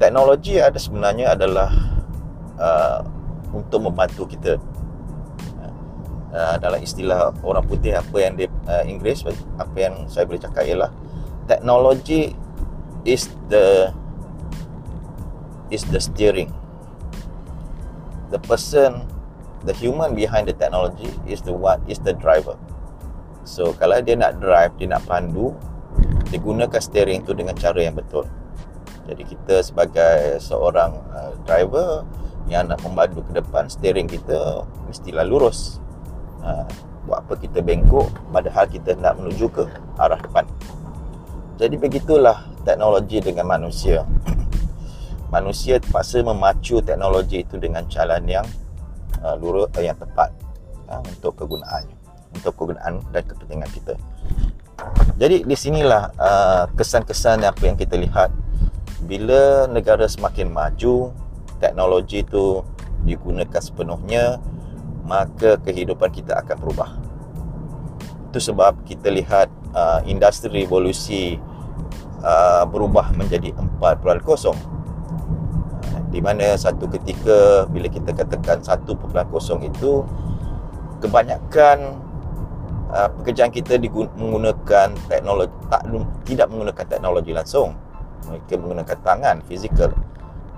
teknologi ada sebenarnya adalah uh, untuk membantu kita. Uh, dalam istilah orang putih apa yang di uh, Inggeris apa yang saya boleh cakap ialah teknologi is the is the steering. The person the human behind the technology is the one is the driver. So kalau dia nak drive dia nak pandu dia gunakan steering tu dengan cara yang betul jadi kita sebagai seorang uh, driver yang nak membantu ke depan steering kita mestilah lurus. Uh, buat apa kita bengkok padahal kita nak menuju ke arah depan. Jadi begitulah teknologi dengan manusia. Manusia terpaksa memacu teknologi itu dengan jalan yang uh, lurus uh, yang tepat uh, untuk kegunaannya untuk kegunaan dan kepentingan kita. Jadi di sinilah uh, kesan-kesan apa yang kita lihat bila negara semakin maju, teknologi itu digunakan sepenuhnya, maka kehidupan kita akan berubah. Itu sebab kita lihat uh, industri revolusi uh, berubah menjadi 4.0 di mana satu ketika bila kita katakan 1.0 itu kebanyakan uh, pekerjaan kita menggunakan teknologi tak tidak menggunakan teknologi langsung mereka menggunakan tangan fizikal.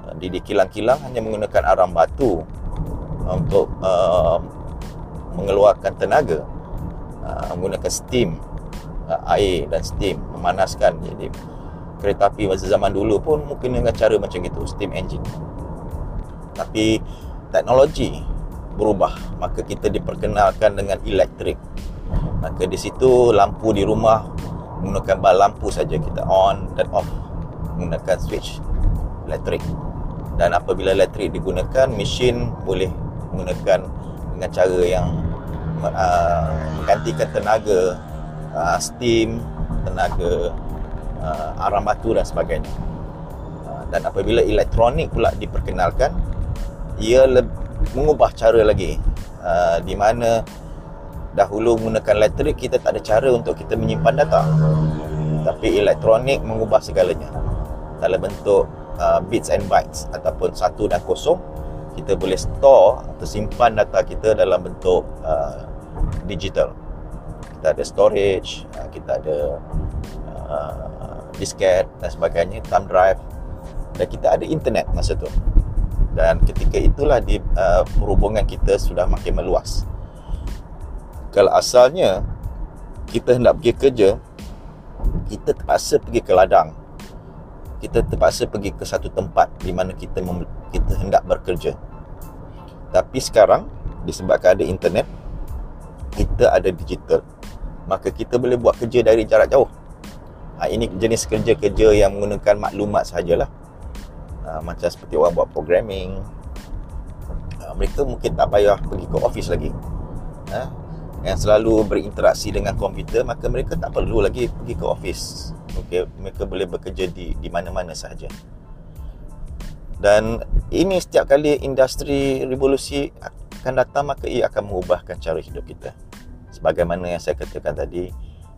Uh, di, di kilang-kilang hanya menggunakan arang batu uh, untuk uh, mengeluarkan tenaga. Uh, menggunakan steam uh, air dan steam memanaskan. Jadi kereta api masa zaman dulu pun mungkin dengan cara macam itu steam engine. Tapi teknologi berubah. Maka kita diperkenalkan dengan elektrik. Maka di situ lampu di rumah menggunakan lampu saja kita on dan off menggunakan switch elektrik dan apabila elektrik digunakan mesin boleh menggunakan dengan cara yang uh, menggantikan tenaga uh, steam tenaga uh, arang batu dan sebagainya. Uh, dan apabila elektronik pula diperkenalkan ia le- mengubah cara lagi. Uh, di mana dahulu menggunakan elektrik kita tak ada cara untuk kita menyimpan data. Tapi elektronik mengubah segalanya dalam bentuk uh, bits and bytes ataupun satu dan kosong kita boleh store atau simpan data kita dalam bentuk uh, digital. Kita ada storage uh, kita ada uh, disket dan sebagainya thumb drive dan kita ada internet masa tu. Dan ketika itulah di uh, perhubungan kita sudah makin meluas. Kalau asalnya kita hendak pergi kerja kita terpaksa pergi ke ladang kita terpaksa pergi ke satu tempat di mana kita mem- kita hendak bekerja. Tapi sekarang disebabkan ada internet kita ada digital maka kita boleh buat kerja dari jarak jauh. Ha, ini jenis kerja-kerja yang menggunakan maklumat sahajalah ha, macam seperti orang buat programming. Ha, mereka mungkin tak payah pergi ke office lagi. Ha, yang selalu berinteraksi dengan komputer maka mereka tak perlu lagi pergi ke office okay, mereka boleh bekerja di di mana-mana sahaja. Dan ini setiap kali industri revolusi akan datang maka ia akan mengubahkan cara hidup kita. Sebagaimana yang saya katakan tadi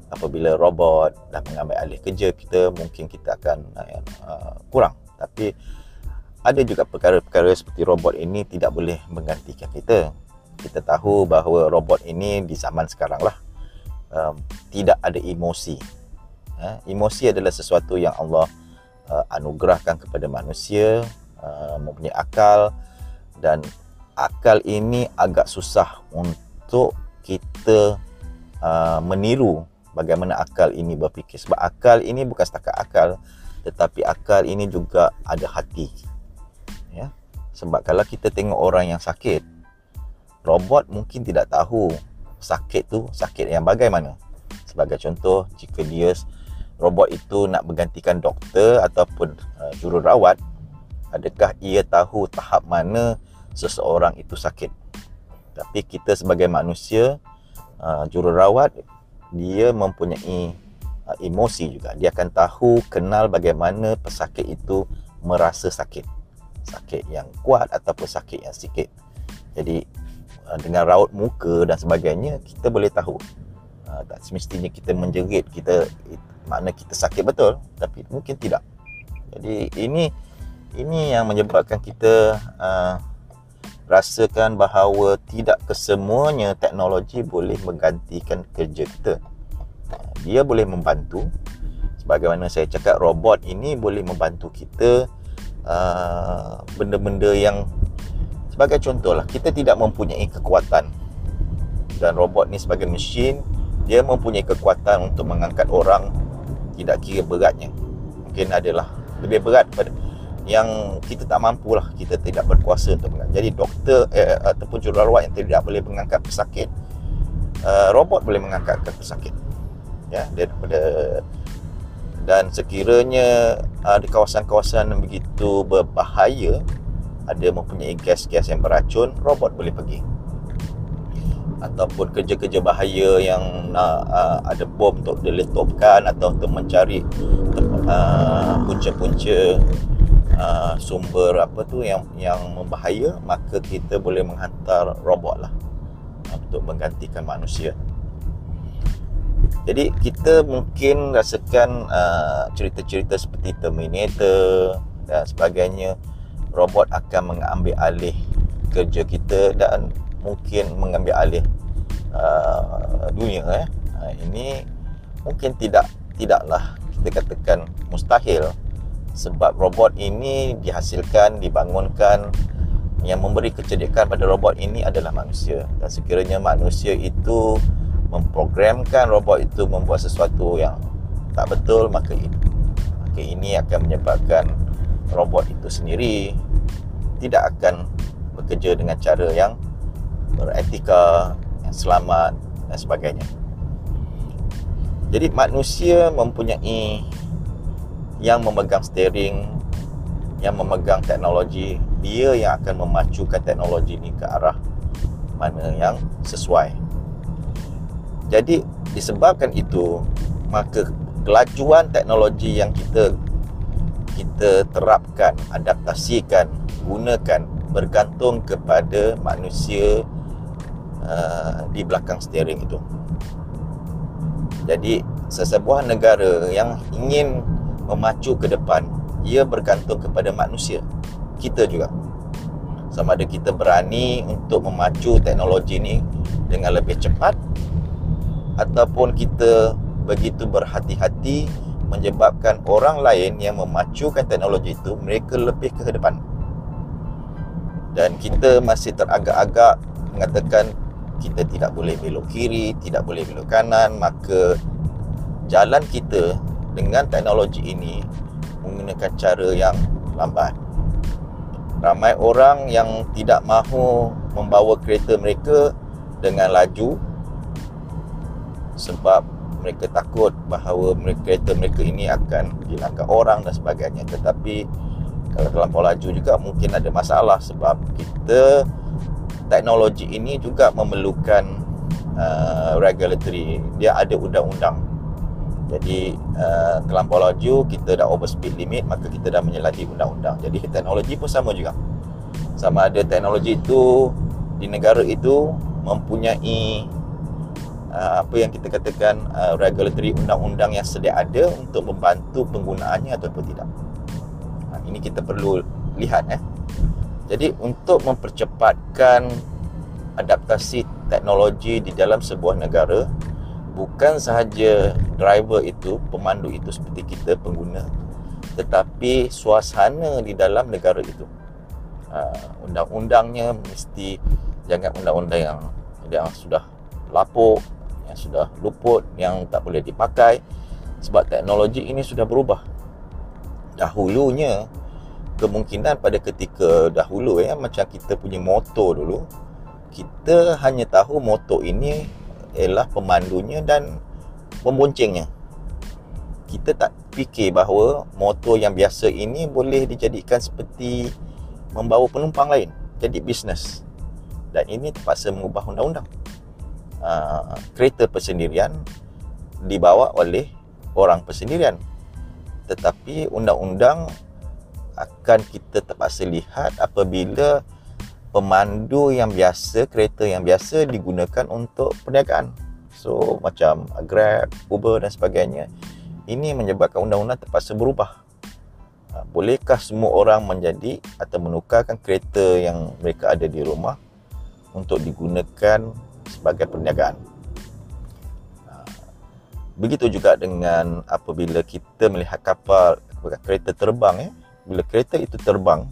apabila robot dah mengambil alih kerja kita mungkin kita akan uh, kurang. Tapi ada juga perkara-perkara seperti robot ini tidak boleh menggantikan kita kita tahu bahawa robot ini di zaman sekarang lah um, tidak ada emosi. Uh, emosi adalah sesuatu yang Allah uh, anugerahkan kepada manusia uh, mempunyai akal dan akal ini agak susah untuk kita uh, meniru bagaimana akal ini berfikir. Sebab akal ini bukan setakat akal tetapi akal ini juga ada hati. Ya? Sebab kalau kita tengok orang yang sakit robot mungkin tidak tahu sakit tu sakit yang bagaimana. Sebagai contoh jika dia robot itu nak bergantikan doktor ataupun uh, jururawat adakah ia tahu tahap mana seseorang itu sakit? Tapi kita sebagai manusia uh, jururawat dia mempunyai uh, emosi juga. Dia akan tahu kenal bagaimana pesakit itu merasa sakit. Sakit yang kuat ataupun sakit yang sikit. Jadi uh, dengan raut muka dan sebagainya kita boleh tahu uh, tak semestinya kita menjerit kita makna kita sakit betul tapi mungkin tidak jadi ini ini yang menyebabkan kita uh, rasakan bahawa tidak kesemuanya teknologi boleh menggantikan kerja kita. Dia boleh membantu. Sebagaimana saya cakap, robot ini boleh membantu kita uh, benda-benda yang sebagai contoh lah, kita tidak mempunyai kekuatan. Dan robot ni sebagai mesin, dia mempunyai kekuatan untuk mengangkat orang tidak kira beratnya. Mungkin adalah lebih berat pada yang kita tak mampu lah kita tidak berkuasa untuk mengangkat. Jadi doktor eh, ataupun jururawat yang tidak boleh mengangkat pesakit uh, robot boleh mengangkat pesakit. Ya daripada dan sekiranya uh, di kawasan-kawasan begitu berbahaya ada mempunyai gas-gas yang beracun robot boleh pergi. Ataupun kerja-kerja bahaya yang nak uh, ada bom untuk diletupkan atau untuk mencari uh, punca-punca uh, sumber apa tu yang yang membahaya maka kita boleh menghantar robot lah untuk menggantikan manusia. Jadi kita mungkin rasakan uh, cerita-cerita seperti Terminator dan sebagainya robot akan mengambil alih kerja kita dan mungkin mengambil alih uh, dunia eh. Uh, ini mungkin tidak tidaklah kita katakan mustahil sebab robot ini dihasilkan dibangunkan yang memberi kecerdikan pada robot ini adalah manusia dan sekiranya manusia itu memprogramkan robot itu membuat sesuatu yang tak betul maka ini maka ini akan menyebabkan robot itu sendiri tidak akan bekerja dengan cara yang beretika yang selamat dan sebagainya. Jadi manusia mempunyai yang memegang steering yang memegang teknologi dia yang akan memacukan teknologi ini ke arah mana yang sesuai. Jadi disebabkan itu maka kelajuan teknologi yang kita kita terapkan adaptasikan gunakan bergantung kepada manusia uh, di belakang steering itu. Jadi sesebuah negara yang ingin memacu ke depan ia bergantung kepada manusia kita juga. Sama ada kita berani untuk memacu teknologi ini dengan lebih cepat ataupun kita begitu berhati-hati menyebabkan orang lain yang memacukan teknologi itu mereka lebih ke depan dan kita masih teragak-agak mengatakan kita tidak boleh belok kiri, tidak boleh belok kanan, maka jalan kita dengan teknologi ini menggunakan cara yang lambat. Ramai orang yang tidak mahu membawa kereta mereka dengan laju sebab mereka takut bahawa kereta mereka ini akan dilanggar orang dan sebagainya. Tetapi kalau terlampau laju juga mungkin ada masalah sebab kita teknologi ini juga memerlukan uh, regulatory. Dia ada undang-undang jadi uh, terlampau laju kita dah over speed limit maka kita dah menyeladi undang-undang. Jadi teknologi pun sama juga. Sama ada teknologi itu di negara itu mempunyai uh, apa yang kita katakan uh, regulatory undang-undang yang sedia ada untuk membantu penggunaannya ataupun tidak. Uh, ini kita perlu lihat eh. Jadi untuk mempercepatkan adaptasi teknologi di dalam sebuah negara bukan sahaja driver itu, pemandu itu seperti kita pengguna tetapi suasana di dalam negara itu. Uh, undang-undangnya mesti jangan undang-undang yang yang sudah lapuk, yang sudah luput, yang tak boleh dipakai sebab teknologi ini sudah berubah. Dahulunya kemungkinan pada ketika dahulu ya macam kita punya motor dulu kita hanya tahu motor ini ialah pemandunya dan memboncengnya. Kita tak fikir bahawa motor yang biasa ini boleh dijadikan seperti membawa penumpang lain. Jadi bisnes. Dan ini terpaksa mengubah undang-undang. Uh, kereta persendirian dibawa oleh orang persendirian. Tetapi undang-undang akan kita terpaksa lihat apabila pemandu yang biasa, kereta yang biasa digunakan untuk perniagaan. So macam Grab, Uber dan sebagainya. Ini menyebabkan undang-undang terpaksa berubah. Ha, bolehkah semua orang menjadi atau menukarkan kereta yang mereka ada di rumah untuk digunakan sebagai perniagaan. Ah, begitu juga dengan apabila kita melihat kapal kereta terbang ya. Bila kereta itu terbang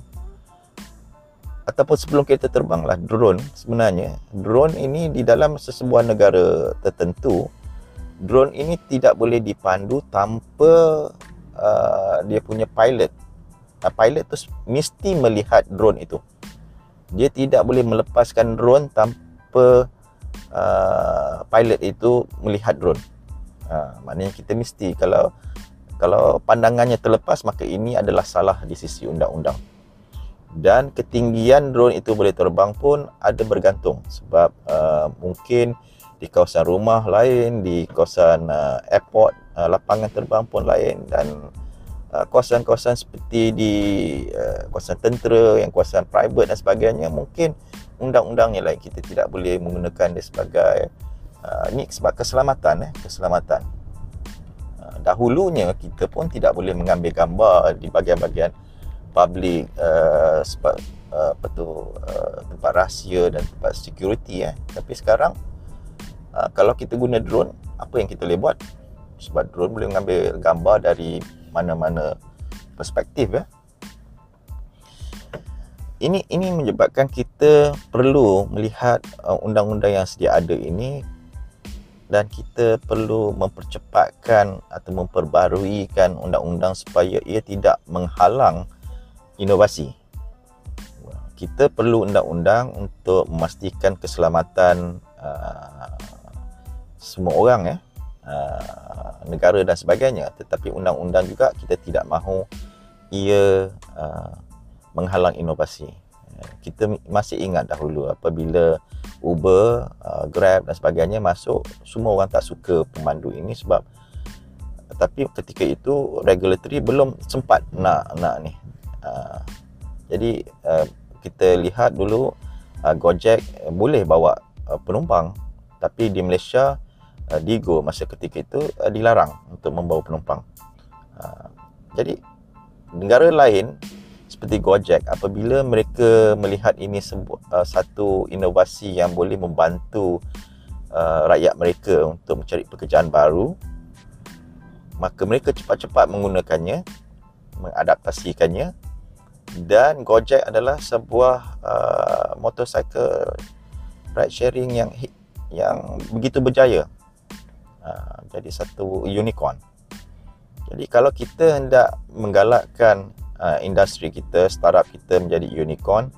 ataupun sebelum kereta terbang lah drone sebenarnya drone ini di dalam sesebuah negara tertentu drone ini tidak boleh dipandu tanpa uh, dia punya pilot uh, pilot tu mesti melihat drone itu dia tidak boleh melepaskan drone tanpa uh, pilot itu melihat drone. Uh, maknanya kita mesti kalau kalau pandangannya terlepas maka ini adalah salah di sisi undang-undang. Dan ketinggian drone itu boleh terbang pun ada bergantung sebab uh, mungkin di kawasan rumah lain di kawasan uh, airport uh, lapangan terbang pun lain dan uh, kawasan-kawasan seperti di uh, kawasan tentera yang kawasan private dan sebagainya mungkin undang-undangnya lain kita tidak boleh menggunakan dia sebagai uh, ini sebab keselamatan eh keselamatan. Uh, dahulunya kita pun tidak boleh mengambil gambar di bahagian-bahagian public uh, sebab uh, apa tu uh, tempat rahsia dan tempat security eh. Tapi sekarang uh, kalau kita guna drone apa yang kita boleh buat? Sebab drone boleh mengambil gambar dari mana-mana perspektif ya ini ini menyebabkan kita perlu melihat uh, undang-undang yang sedia ada ini dan kita perlu mempercepatkan atau memperbaruikan undang-undang supaya ia tidak menghalang inovasi. Kita perlu undang-undang untuk memastikan keselamatan uh, semua orang ya, uh, negara dan sebagainya. Tetapi undang-undang juga kita tidak mahu ia uh, menghalang inovasi. Kita masih ingat dahulu apabila Uber, uh, Grab dan sebagainya masuk, semua orang tak suka pemandu ini sebab tapi ketika itu regulatory belum sempat nak nak ni Ah, jadi kita lihat dulu Gojek boleh bawa penumpang tapi di Malaysia Digo masa ketika itu dilarang untuk membawa penumpang. Jadi negara lain seperti Gojek apabila mereka melihat ini sebu- uh, satu inovasi yang boleh membantu uh, rakyat mereka untuk mencari pekerjaan baru maka mereka cepat-cepat menggunakannya mengadaptasikannya dan Gojek adalah sebuah uh, motorcycle ride sharing yang yang begitu berjaya. Uh, jadi satu unicorn. Jadi kalau kita hendak menggalakkan uh, industri kita, startup kita menjadi unicorn,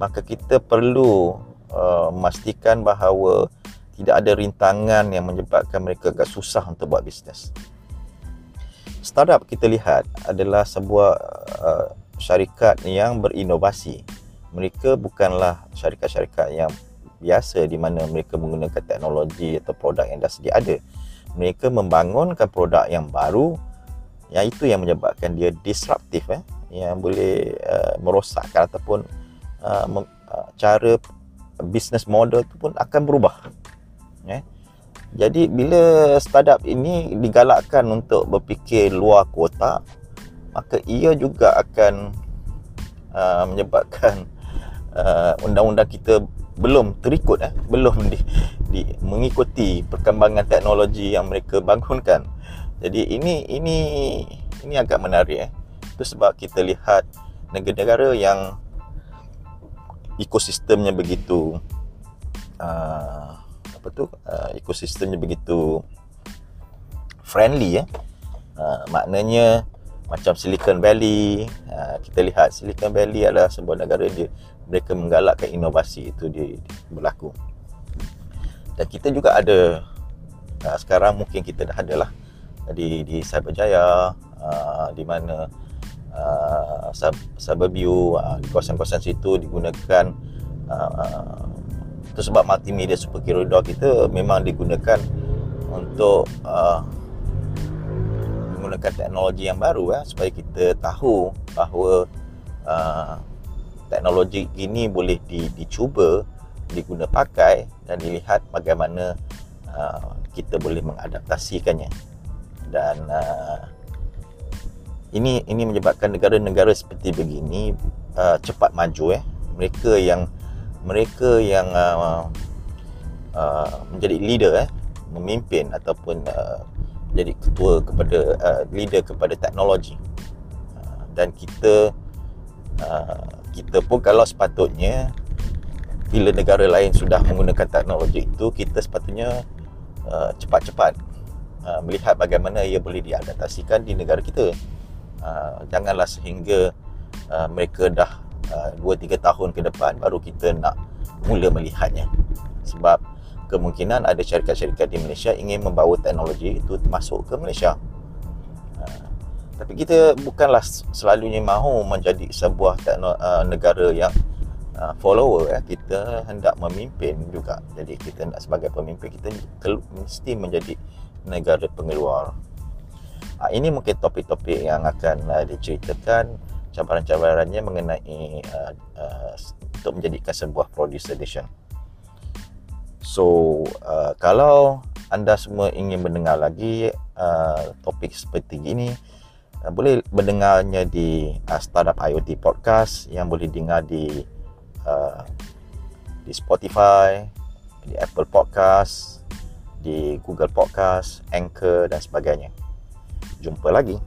maka kita perlu uh, memastikan bahawa tidak ada rintangan yang menyebabkan mereka agak susah untuk buat bisnes. Startup kita lihat adalah sebuah uh, syarikat yang berinovasi. Mereka bukanlah syarikat-syarikat yang biasa di mana mereka menggunakan teknologi atau produk yang dah sedia ada. Mereka membangunkan produk yang baru yang itu yang menyebabkan dia disruptif eh yang boleh uh, merosakkan ataupun uh, mem, uh, cara business model itu pun akan berubah. Eh. Jadi bila startup ini digalakkan untuk berfikir luar kotak, maka ia juga akan uh, menyebabkan uh, undang-undang kita belum terikut eh belum di, di mengikuti perkembangan teknologi yang mereka bangunkan. Jadi ini ini ini agak menarik eh. Itu sebab kita lihat negara-negara yang ekosistemnya begitu uh, apa tu uh, ekosistemnya begitu friendly eh. Uh, maknanya macam Silicon Valley uh, kita lihat Silicon Valley adalah sebuah negara dia mereka menggalakkan inovasi itu di, di berlaku dan kita juga ada uh, sekarang mungkin kita dah ada lah di di Cyberjaya uh, di mana uh, Cyberview uh, di kawasan-kawasan situ digunakan uh, itu sebab multimedia super kita memang digunakan untuk uh, menggunakan teknologi yang baru eh, supaya kita tahu bahawa uh, teknologi ini boleh di, dicuba diguna pakai dan dilihat bagaimana uh, kita boleh mengadaptasikannya. Dan uh, ini ini menyebabkan negara-negara seperti begini uh, cepat maju eh. Mereka yang mereka yang uh, uh, menjadi leader eh. Memimpin ataupun uh, jadi ketua kepada uh, leader kepada teknologi. Uh, dan kita uh, kita pun kalau sepatutnya bila negara lain sudah menggunakan teknologi itu kita sepatutnya uh, cepat-cepat uh, melihat bagaimana ia boleh diadaptasikan di negara kita uh, janganlah sehingga uh, mereka dah uh, 2 3 tahun ke depan baru kita nak mula melihatnya sebab kemungkinan ada syarikat-syarikat di Malaysia ingin membawa teknologi itu masuk ke Malaysia. Uh, tapi kita bukanlah selalunya mahu menjadi sebuah uh, negara yang uh, follower ya. Kita hendak memimpin juga. Jadi kita nak sebagai pemimpin kita mesti menjadi negara pengeluar. Uh, ini mungkin topik-topik yang akan uh, diceritakan cabaran-cabarannya mengenai uh, uh, untuk menjadikan sebuah producer station. So uh, kalau anda semua ingin mendengar lagi uh, topik seperti ini uh, boleh mendengarnya di uh, Startup IoT Podcast yang boleh dengar di uh, di Spotify, di Apple Podcast, di Google Podcast, Anchor dan sebagainya. Jumpa lagi.